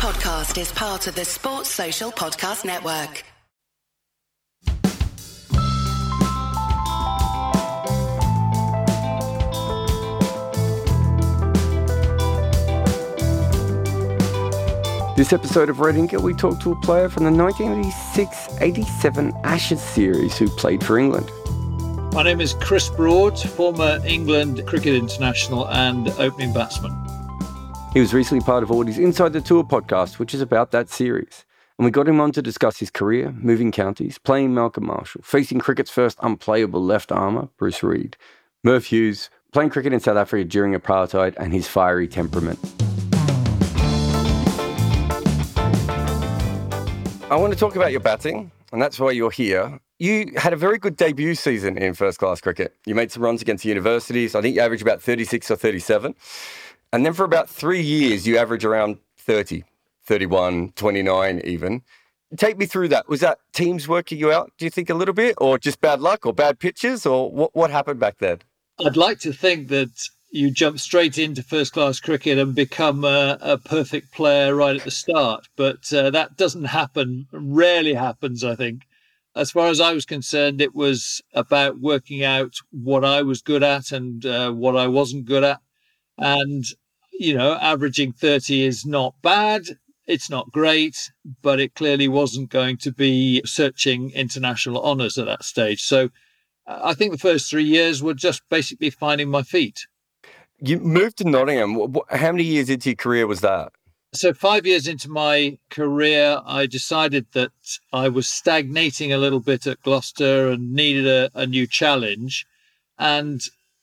podcast is part of the Sports Social Podcast Network. This episode of Red Inker, we talk to a player from the 1986-87 Ashes series who played for England. My name is Chris Broad, former England cricket international and opening batsman. He was recently part of Audie's Inside the Tour podcast, which is about that series. And we got him on to discuss his career, moving counties, playing Malcolm Marshall, facing cricket's first unplayable left armer, Bruce Reid, Merv Hughes, playing cricket in South Africa during apartheid, and his fiery temperament. I want to talk about your batting, and that's why you're here. You had a very good debut season in first class cricket. You made some runs against the universities. I think you averaged about 36 or 37. And then for about three years, you average around 30, 31, 29 even. Take me through that. Was that teams working you out, do you think, a little bit, or just bad luck or bad pitches, or what, what happened back then? I'd like to think that you jump straight into first class cricket and become a, a, perfect player right at the start. But uh, that doesn't happen, rarely happens, I think. As far as I was concerned, it was about working out what I was good at and uh, what I wasn't good at. And, you know, averaging 30 is not bad. It's not great, but it clearly wasn't going to be searching international honours at that stage. So I think the first three years were just basically finding my feet. You moved to Nottingham. How many years into your career was that? So, five years into my career, I decided that I was stagnating a little bit at Gloucester and needed a, a new challenge. And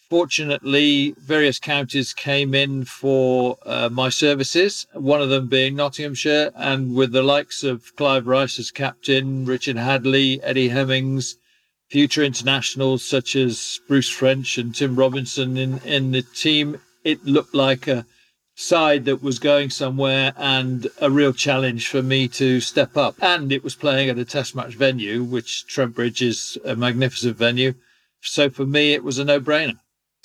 fortunately, various counties came in for uh, my services, one of them being Nottinghamshire, and with the likes of Clive Rice as captain, Richard Hadlee, Eddie Hemmings, future internationals such as Bruce French and Tim Robinson in, in the team, it looked like a side that was going somewhere and a real challenge for me to step up. And it was playing at a test match venue, which Trent Bridge is a magnificent venue. So for me, it was a no brainer.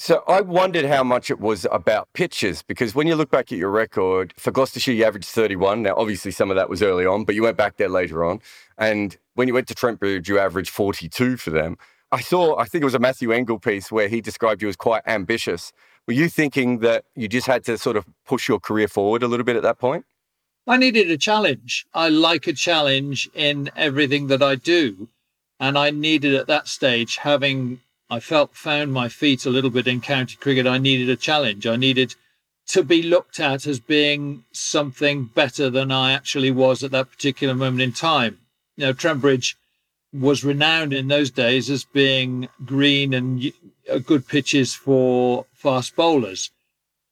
So I wondered how much it was about pitches because when you look back at your record for Gloucestershire, you averaged 31. Now, obviously, some of that was early on, but you went back there later on. And when you went to Trent Bridge, you averaged 42 for them. I saw, I think it was a Matthew Engel piece where he described you as quite ambitious. Were you thinking that you just had to sort of push your career forward a little bit at that point? I needed a challenge. I like a challenge in everything that I do. And I needed at that stage, having I felt found my feet a little bit in county cricket. I needed a challenge. I needed to be looked at as being something better than I actually was at that particular moment in time. You know, Trent Bridge was renowned in those days as being green and uh, good pitches for fast bowlers.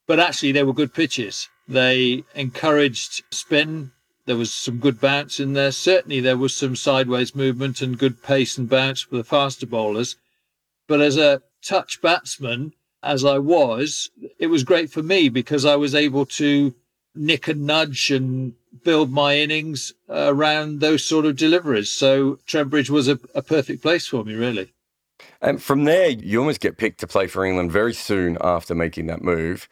But actually, they were good pitches. They encouraged spin. There was some good bounce in there. Certainly, there was some sideways movement and good pace and bounce for the faster bowlers. But as a touch batsman, as I was, it was great for me because I was able to nick and nudge and build my innings around those sort of deliveries. So Trent Bridge was a, a perfect place for me, really. And from there, you almost get picked to play for England very soon after making that move.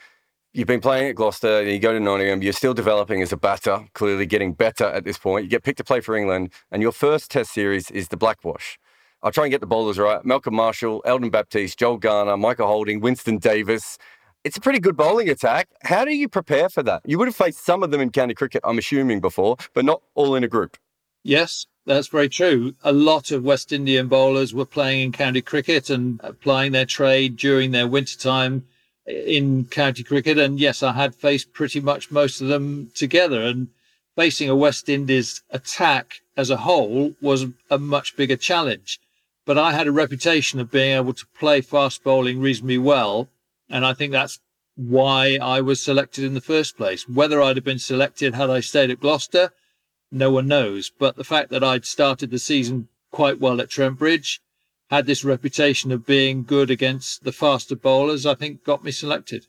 You've been playing at Gloucester, you go to Nottingham, you're still developing as a batter, clearly getting better at this point. You get picked to play for England, and your first test series is the Blackwash. I'll try and get the bowlers right. Malcolm Marshall, Eldine Baptiste, Joel Garner, Michael Holding, Winston Davis. It's a pretty good bowling attack. How do you prepare for that? You would have faced some of them in county cricket, I'm assuming, before, but not all in a group. Yes, that's very true. A lot of West Indian bowlers were playing in county cricket and applying their trade during their winter time in county cricket. And yes, I had faced pretty much most of them together. And facing a West Indies attack as a whole was a much bigger challenge but I had a reputation of being able to play fast bowling reasonably well. And I think that's why I was selected in the first place. Whether I'd have been selected had I stayed at Gloucester, no one knows. But the fact that I'd started the season quite well at Trent Bridge, had this reputation of being good against the faster bowlers, I think got me selected.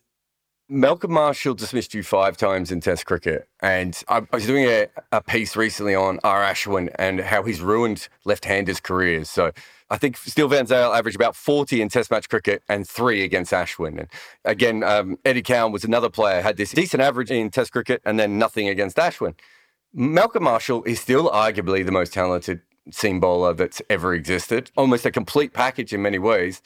Malcolm Marshall dismissed you five times in Test cricket. And I was doing a, a piece recently on R. Ashwin and how he's ruined left handers' careers. So I think Stiaan Van Zyl averaged about 40 in Test match cricket and three against Ashwin. And again, um, Eddie Cowan was another player, had this decent average in Test cricket and then nothing against Ashwin. Malcolm Marshall is still arguably the most talented seam bowler that's ever existed, almost a complete package in many ways.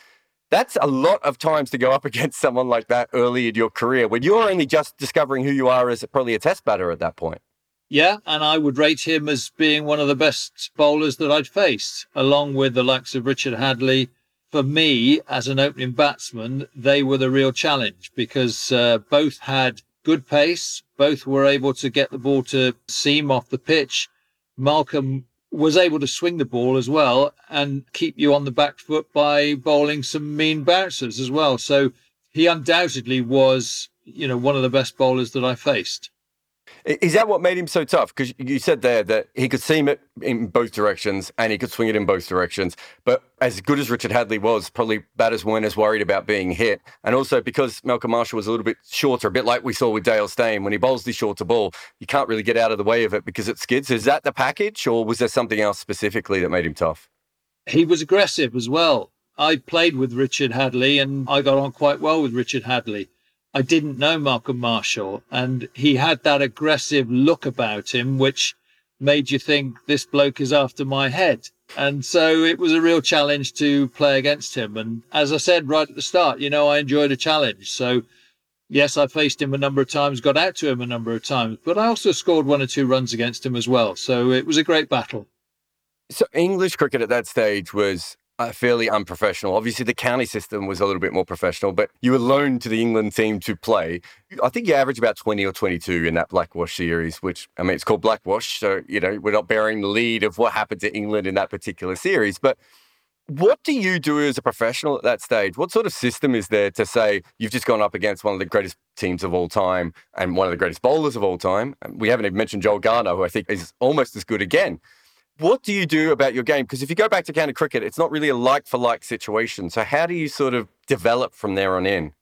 That's a lot of times to go up against someone like that early in your career when you're only just discovering who you are as probably a test batter at that point. Yeah, and I would rate him as being one of the best bowlers that I'd faced, along with the likes of Richard Hadlee. For me, as an opening batsman, they were the real challenge because uh, both had good pace, both were able to get the ball to seam off the pitch. Malcolm was able to swing the ball as well and keep you on the back foot by bowling some mean bouncers as well. So he undoubtedly was, you know, one of the best bowlers that I faced. Is that what made him so tough? Because you said there that he could seam it in both directions and he could swing it in both directions. But as good as Richard Hadlee was, probably batters weren't as worried about being hit. And also because Malcolm Marshall was a little bit shorter, a bit like we saw with Dale Steyn, when he bowls the shorter ball, you can't really get out of the way of it because it skids. Is that the package or was there something else specifically that made him tough? He was aggressive as well. I played with Richard Hadlee and I got on quite well with Richard Hadlee. I didn't know Malcolm Marshall, and he had that aggressive look about him, which made you think this bloke is after my head. And so it was a real challenge to play against him. And as I said right at the start, you know, I enjoyed a challenge. So yes, I faced him a number of times, got out to him a number of times, but I also scored one or two runs against him as well. So it was a great battle. So English cricket at that stage was Uh, fairly unprofessional. Obviously, the county system was a little bit more professional, but you were loaned to the England team to play. I think you averaged about 20 or 22 in that Blackwash series, which, I mean, it's called Blackwash. So, you know, we're not bearing the lead of what happened to England in that particular series. But what do you do as a professional at that stage? What sort of system is there to say you've just gone up against one of the greatest teams of all time and one of the greatest bowlers of all time? We haven't even mentioned Joel Garner, who I think is almost as good again. What do you do about your game? Because if you go back to county cricket, it's not really a like for like situation. So how do you sort of develop from there on in?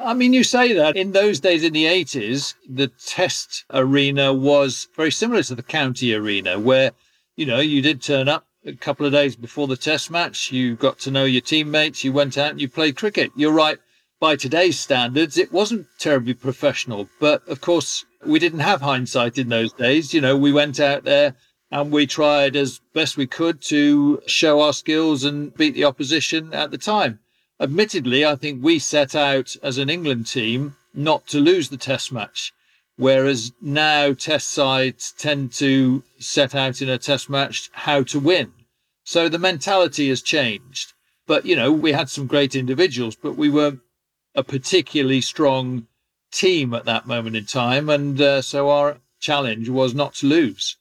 I mean, you say that in those days in the 80s, the test arena was very similar to the county arena, where, you know, you did turn up a couple of days before the test match, you got to know your teammates, you went out and you played cricket. You're right, by today's standards, it wasn't terribly professional. But of course, we didn't have hindsight in those days. You know, we went out there and we tried as best we could to show our skills and beat the opposition at the time. Admittedly, I think we set out as an England team not to lose the test match, whereas now test sides tend to set out in a test match how to win. So the mentality has changed. But, you know, we had some great individuals, but we weren't a particularly strong team at that moment in time. And uh, so our challenge was not to lose.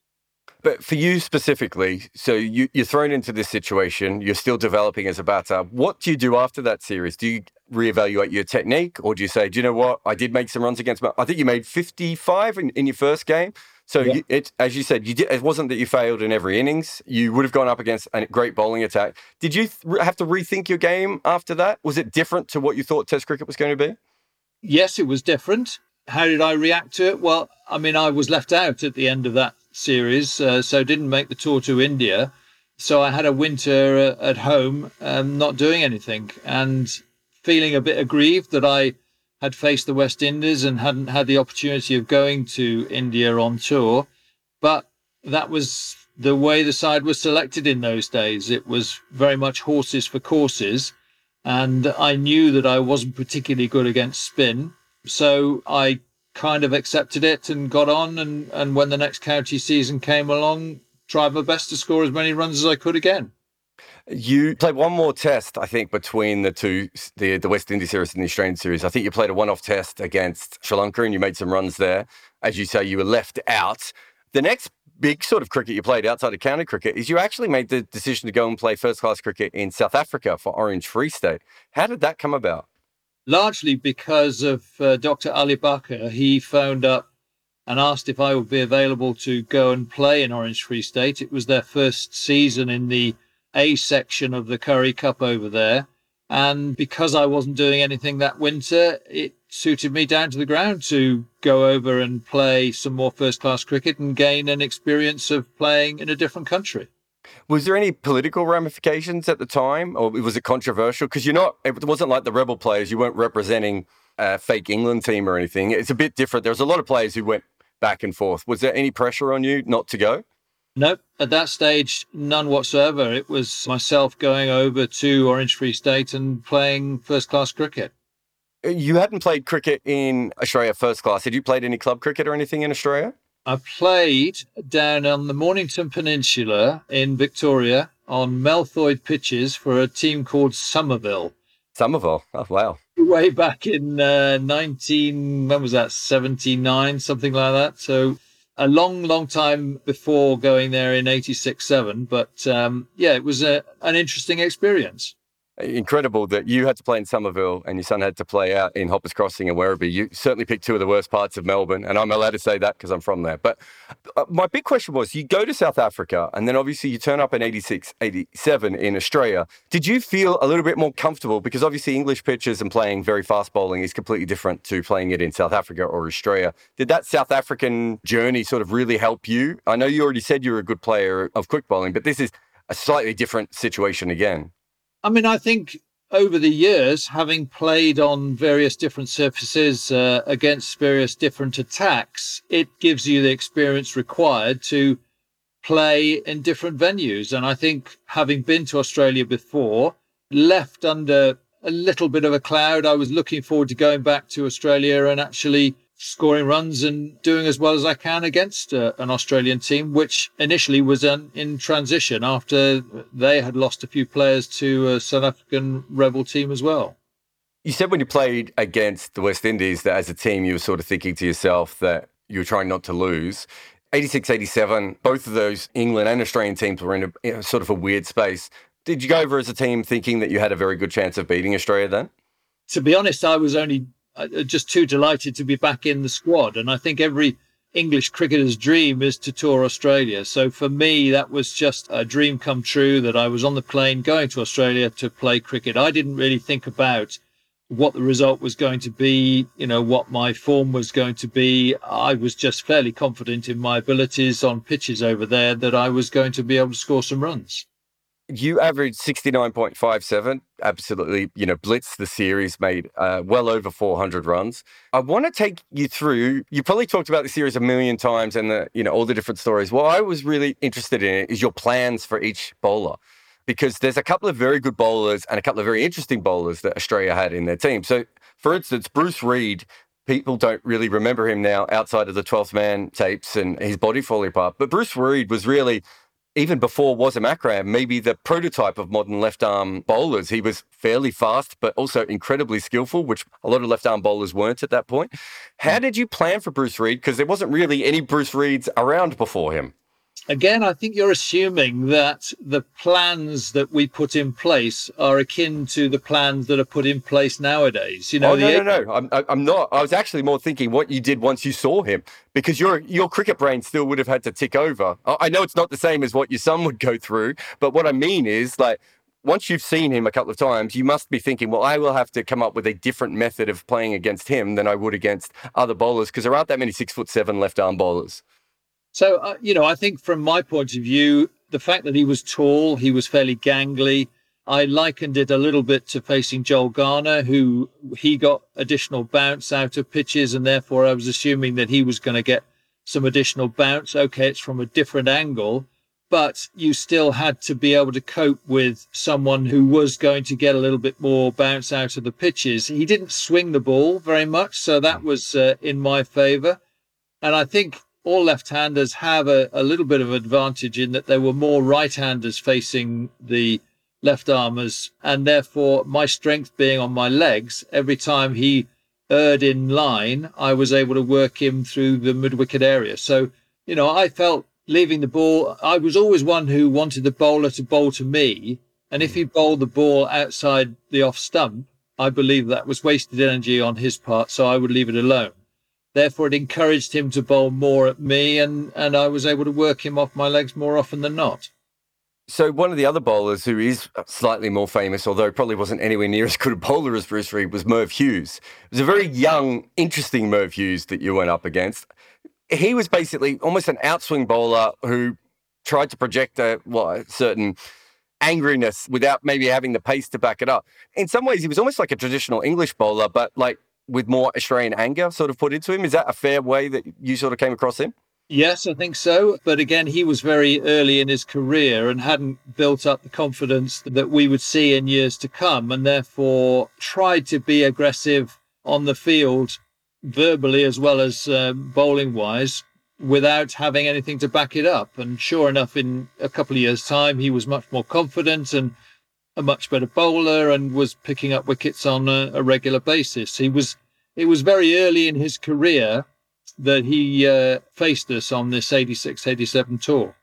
But for you specifically, so you, you're thrown into this situation, you're still developing as a batter. What do you do after that series? Do you reevaluate your technique or do you say, do you know what? I did make some runs against, I think you made 55 in, in your first game. So yeah. you, it, as you said, you did, it wasn't that you failed in every innings. You would have gone up against a great bowling attack. Did you th- have to rethink your game after that? Was it different to what you thought Test cricket was going to be? Yes, it was different. How did I react to it? Well, I mean, I was left out at the end of that series, uh, so didn't make the tour to India. So I had a winter uh, at home, um, not doing anything, and feeling a bit aggrieved that I had faced the West Indies and hadn't had the opportunity of going to India on tour. But that was the way the side was selected in those days. It was very much horses for courses. And I knew that I wasn't particularly good against spin. So I kind of accepted it and got on. And, and when the next county season came along, tried my best to score as many runs as I could again. You played one more test, I think, between the two, the, the West Indies series and the Australian series. I think you played a one off test against Sri Lanka and you made some runs there. As you say, you were left out. The next big sort of cricket you played outside of county cricket is you actually made the decision to go and play first class cricket in South Africa for Orange Free State. How did that come about? Largely because of uh, Dr. Ali Bacher. He phoned up and asked if I would be available to go and play in Orange Free State. It was their first season in the A section of the Currie Cup over there. And because I wasn't doing anything that winter, it suited me down to the ground to go over and play some more first class cricket and gain an experience of playing in a different country. Was there any political ramifications at the time, or was it controversial? Because you're not, it wasn't like the rebel players. You weren't representing a fake England team or anything. It's a bit different. There was a lot of players who went back and forth. Was there any pressure on you not to go? Nope. At that stage, none whatsoever. It was myself going over to Orange Free State and playing first class cricket. You hadn't played cricket in Australia first class. Had you played any club cricket or anything in Australia? I played down on the Mornington Peninsula in Victoria on Malthoid pitches for a team called Somerville. Somerville. Oh, wow. Way back in uh, 19, when was that? 79, something like that. So a long, long time before going there in 86, 7. But um, yeah, it was a, an interesting experience incredible that you had to play in Somerville and your son had to play out in Hoppers Crossing and Werribee. You certainly picked two of the worst parts of Melbourne, and I'm allowed to say that because I'm from there. But uh, my big question was you go to South Africa and then obviously you turn up in 86, 87 in Australia. Did you feel a little bit more comfortable? Because obviously English pitches and playing very fast bowling is completely different to playing it in South Africa or Australia. Did that South African journey sort of really help you? I know you already said you were a good player of quick bowling, but this is a slightly different situation again. I mean, I think over the years, having played on various different surfaces uh, against various different attacks, it gives you the experience required to play in different venues. And I think having been to Australia before, left under a little bit of a cloud, I was looking forward to going back to Australia and actually scoring runs and doing as well as I can against uh, an Australian team, which initially was um, in transition after they had lost a few players to a South African rebel team as well. You said when you played against the West Indies that as a team you were sort of thinking to yourself that you were trying not to lose. 86 87, both of those England and Australian teams were in a, sort of a weird space. Did you go over as a team thinking that you had a very good chance of beating Australia then? To be honest, I was only Uh, just too delighted to be back in the squad. And I think every English cricketer's dream is to tour Australia. So for me, that was just a dream come true that I was on the plane going to Australia to play cricket. I didn't really think about what the result was going to be, you know, what my form was going to be. I was just fairly confident in my abilities on pitches over there that I was going to be able to score some runs you averaged 69.57 absolutely you know blitz the series made uh, well over 400 runs. I want to take you through you probably talked about the series a million times and the you know all the different stories. What i was really interested in is your plans for each bowler because there's a couple of very good bowlers and a couple of very interesting bowlers that australia had in their team. So for instance bruce reid people don't really remember him now outside of the 12th man tapes and his body falling apart but bruce reid was really even before Wasim Akram, maybe the prototype of modern left arm bowlers. He was fairly fast, but also incredibly skillful, which a lot of left arm bowlers weren't at that point. How hmm. did you plan for Bruce Reid? Because there wasn't really any Bruce Reids around before him again, I think you're assuming that the plans that we put in place are akin to the plans that are put in place nowadays. You know, oh, no, no, no. I'm, I'm not. I was actually more thinking what you did once you saw him, because your your cricket brain still would have had to tick over. I know it's not the same as what your son would go through, but what I mean is like. Once you've seen him a couple of times, you must be thinking, well, I will have to come up with a different method of playing against him than I would against other bowlers because there aren't that many six foot seven left arm bowlers. So, uh, you know, I think from my point of view, the fact that he was tall, he was fairly gangly. I likened it a little bit to facing Joel Garner, who he got additional bounce out of pitches, and therefore I was assuming that he was going to get some additional bounce. Okay, it's from a different angle, but you still had to be able to cope with someone who was going to get a little bit more bounce out of the pitches. He didn't swing the ball very much, so that was uh, in my favor. And I think all left-handers have a, a little bit of advantage in that there were more right-handers facing the left armers, and therefore my strength being on my legs, every time he erred in line, I was able to work him through the mid-wicket area. So, you know, I felt leaving the ball, I was always one who wanted the bowler to bowl to me. And if he mm. bowled the ball outside the off stump, I believe that was wasted energy on his part, so I would leave it alone. Therefore, it encouraged him to bowl more at me, and, and I was able to work him off my legs more often than not. So one of the other bowlers who is slightly more famous, although probably wasn't anywhere near as good a bowler as Bruce Reid, was Merv Hughes. It was a very young, interesting Merv Hughes that you went up against. He was basically almost an outswing bowler who tried to project a, well, a certain angriness without maybe having the pace to back it up. In some ways, he was almost like a traditional English bowler, but like with more Australian anger sort of put into him. Is that a fair way that you sort of came across him? Yes, I think so. But again, he was very early in his career and hadn't built up the confidence that we would see in years to come, and therefore tried to be aggressive on the field, verbally as well as uh, bowling wise, without having anything to back it up. And sure enough, in a couple of years' time, he was much more confident and a much better bowler and was picking up wickets on a, a regular basis. He was. It was very early in his career that he uh, faced us on this 86 87 tour.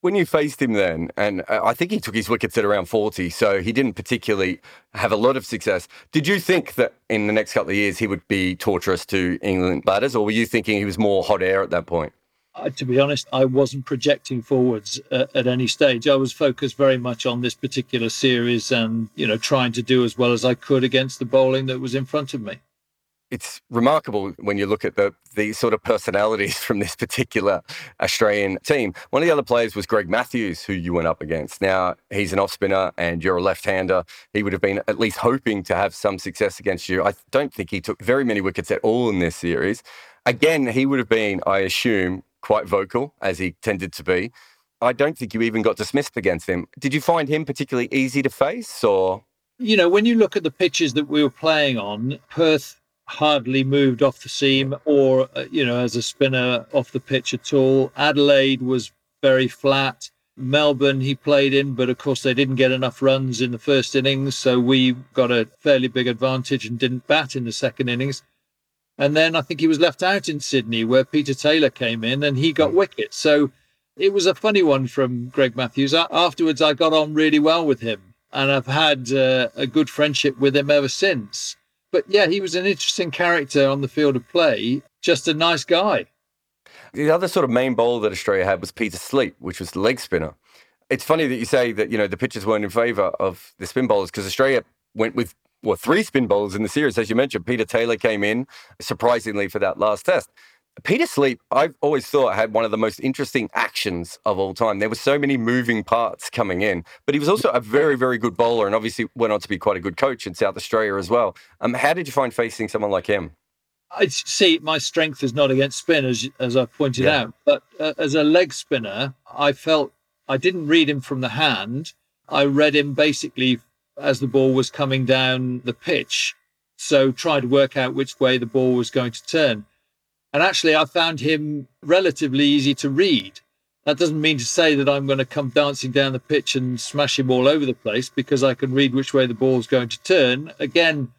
When you faced him then, and uh, I think he took his wickets at around 40, so he didn't particularly have a lot of success. Did you think that in the next couple of years he would be torturous to England batters, or were you thinking he was more hot air at that point? Uh, to be honest, I wasn't projecting forwards uh, at any stage. I was focused very much on this particular series and, you know, trying to do as well as I could against the bowling that was in front of me it's remarkable when you look at the the sort of personalities from this particular Australian team. One of the other players was Greg Matthews, who you went up against. Now he's an off spinner and you're a left hander. He would have been at least hoping to have some success against you. I don't think he took very many wickets at all in this series. Again, he would have been, I assume, quite vocal as he tended to be. I don't think you even got dismissed against him. Did you find him particularly easy to face or? You know, when you look at the pitches that we were playing on, Perth hardly moved off the seam or, uh, you know, as a spinner off the pitch at all. Adelaide was very flat. Melbourne he played in, but of course they didn't get enough runs in the first innings, so we got a fairly big advantage and didn't bat in the second innings. And then I think he was left out in Sydney, where Peter Taylor came in and he got wickets. So it was a funny one from Greg Matthews. Afterwards, I got on really well with him, and I've had uh, a good friendship with him ever since. But yeah, he was an interesting character on the field of play, just a nice guy. The other sort of main bowler that Australia had was Peter Sleep, which was the leg spinner. It's funny that you say that, you know, the pitchers weren't in favour of the spin bowlers because Australia went with well, three spin bowlers in the series, as you mentioned. Peter Taylor came in surprisingly for that last test. Peter Sleep, I've always thought had one of the most interesting actions of all time. There were so many moving parts coming in, but he was also a very, very good bowler and obviously went on to be quite a good coach in South Australia as well. Um, how did you find facing someone like him? I see my strength is not against spin, as, as I pointed yeah. out, but uh, as a leg spinner, I felt I didn't read him from the hand. I read him basically as the ball was coming down the pitch. So try to work out which way the ball was going to turn. And actually, I found him relatively easy to read. That doesn't mean to say that I'm going to come dancing down the pitch and smash him all over the place because I can read which way the ball's going to turn. Again,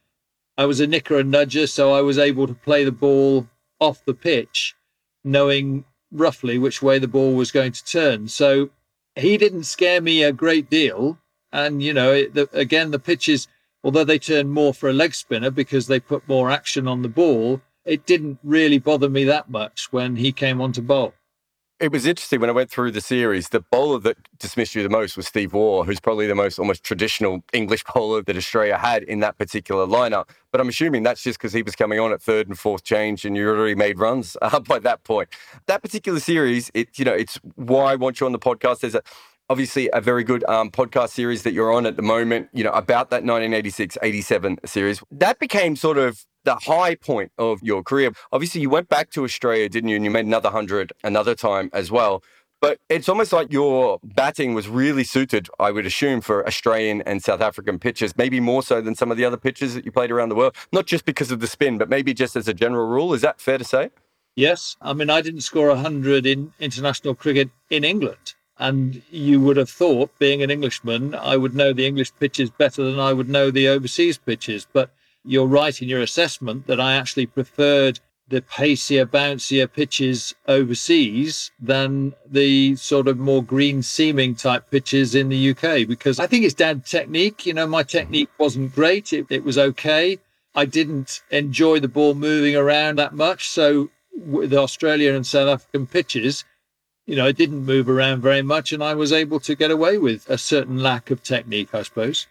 I was a nicker and nudger, so I was able to play the ball off the pitch, knowing roughly which way the ball was going to turn. So he didn't scare me a great deal. And, you know, it, the, again, the pitches, although they turn more for a leg spinner because they put more action on the ball, it didn't really bother me that much when he came on to bowl. It was interesting when I went through the series. The bowler that dismissed you the most was Steve Waugh, who's probably the most almost traditional English bowler that Australia had in that particular lineup. But I'm assuming that's just because he was coming on at third and fourth change, and you already made runs uh, by that point. That particular series, it you know, it's why I want you on the podcast. There's a obviously a very good um, podcast series that you're on at the moment, you know, about that 1986 87 series. That became sort of the high point of your career. Obviously, you went back to Australia, didn't you? And you made another 100 another time as well. But it's almost like your batting was really suited, I would assume, for Australian and South African pitches, maybe more so than some of the other pitches that you played around the world. Not just because of the spin, but maybe just as a general rule. Is that fair to say? Yes. I mean, I didn't score 100 in international cricket in England. And you would have thought, being an Englishman, I would know the English pitches better than I would know the overseas pitches. But you're right in your assessment that I actually preferred the pacier, bouncier pitches overseas than the sort of more green seaming type pitches in the UK because I think it's down to technique. You know, my technique wasn't great, it, it was okay. I didn't enjoy the ball moving around that much. So, with the Australian and South African pitches, you know, it didn't move around very much, and I was able to get away with a certain lack of technique, I suppose.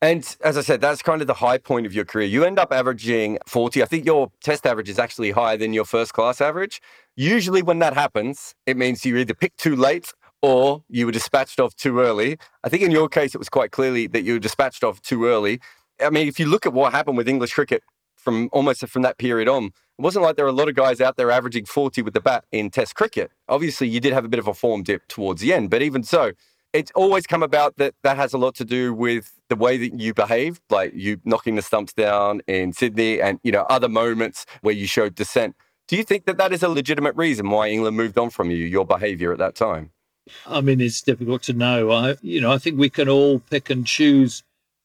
And as I said, that's kind of the high point of your career. You end up averaging 40. I think your test average is actually higher than your first class average. Usually, when that happens, it means you either pick too late or you were dispatched off too early. I think in your case, it was quite clearly that you were dispatched off too early. I mean, if you look at what happened with English cricket from almost from that period on, it wasn't like there were a lot of guys out there averaging 40 with the bat in Test cricket. Obviously, you did have a bit of a form dip towards the end, but even so, it's always come about that that has a lot to do with the way that you behaved, like you knocking the stumps down in Sydney and, you know, other moments where you showed dissent. Do you think that that is a legitimate reason why England moved on from you, your behavior at that time? I mean, it's difficult to know. I, you know, I think we can all pick and choose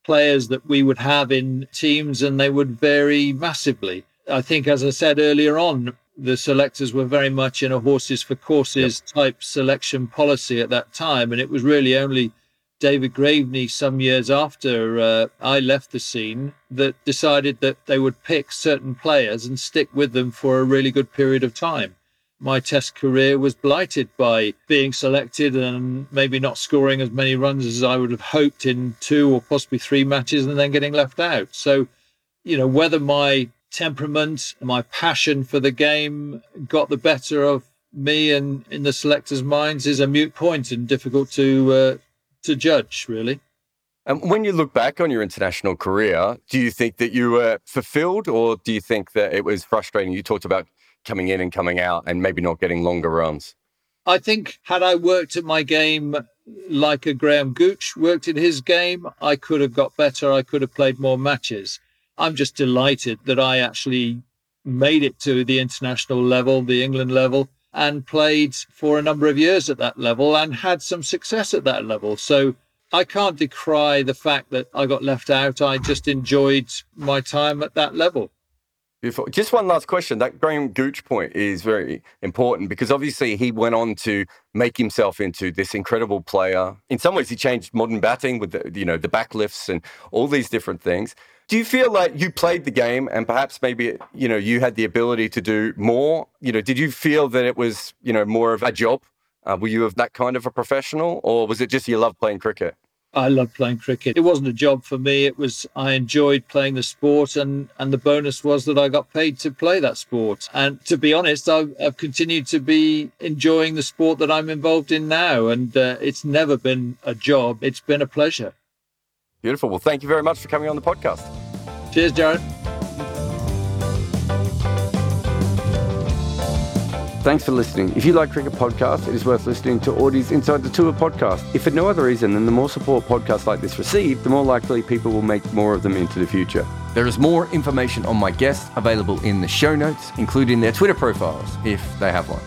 players that we would have in teams and they would vary massively. I think, as I said earlier on, the selectors were very much in a horses for courses yep. type selection policy at that time. And it was really only David Graveney, some years after uh, I left the scene, that decided that they would pick certain players and stick with them for a really good period of time. My test career was blighted by being selected and maybe not scoring as many runs as I would have hoped in two or possibly three matches and then getting left out. So, you know, whether my temperament, my passion for the game got the better of me and in the selectors' minds is a mute point and difficult to uh, to judge, really. And when you look back on your international career, do you think that you were fulfilled, or do you think that it was frustrating? You talked about coming in and coming out, and maybe not getting longer runs. I think had I worked at my game like a Graham Gooch worked at his game, I could have got better. I could have played more matches. I'm just delighted that I actually made it to the international level, the England level, and played for a number of years at that level and had some success at that level. So I can't decry the fact that I got left out. I just enjoyed my time at that level. Just one last question. That Graham Gooch point is very important because obviously he went on to make himself into this incredible player. In some ways, he changed modern batting with the you know the backlifts and all these different things. Do you feel like you played the game and perhaps maybe, you know, you had the ability to do more? You know, did you feel that it was, you know, more of a job? Uh, were you of that kind of a professional or was it just you love playing cricket? I love playing cricket. It wasn't a job for me. It was I enjoyed playing the sport, and and the bonus was that I got paid to play that sport. And to be honest, I've, I've continued to be enjoying the sport that I'm involved in now, and uh, it's never been a job. It's been a pleasure. Beautiful. Well, thank you very much for coming on the podcast. Cheers, Jarrod. Thanks for listening. If you like Cricket Podcast, it is worth listening to Audie's Inside the Tour podcast. If for no other reason than the more support podcasts like this receive, the more likely people will make more of them into the future. There is more information on my guests available in the show notes, including their Twitter profiles, if they have one.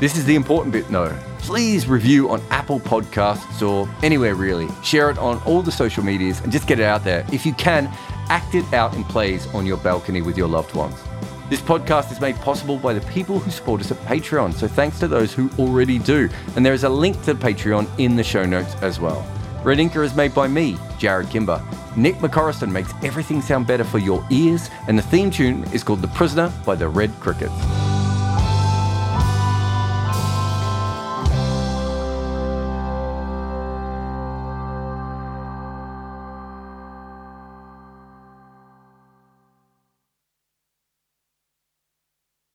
This is the important bit, though. Please review on Apple Podcasts or anywhere really. Share it on all the social medias and just get it out there. If you can, act it out in plays on your balcony with your loved ones. This podcast is made possible by the people who support us at Patreon, so thanks to those who already do. And there is a link to Patreon in the show notes as well. Red Inker is made by me, Jarrod Kimber. Nick McCorriston makes everything sound better for your ears, and the theme tune is called The Prisoner by the Red Crickets.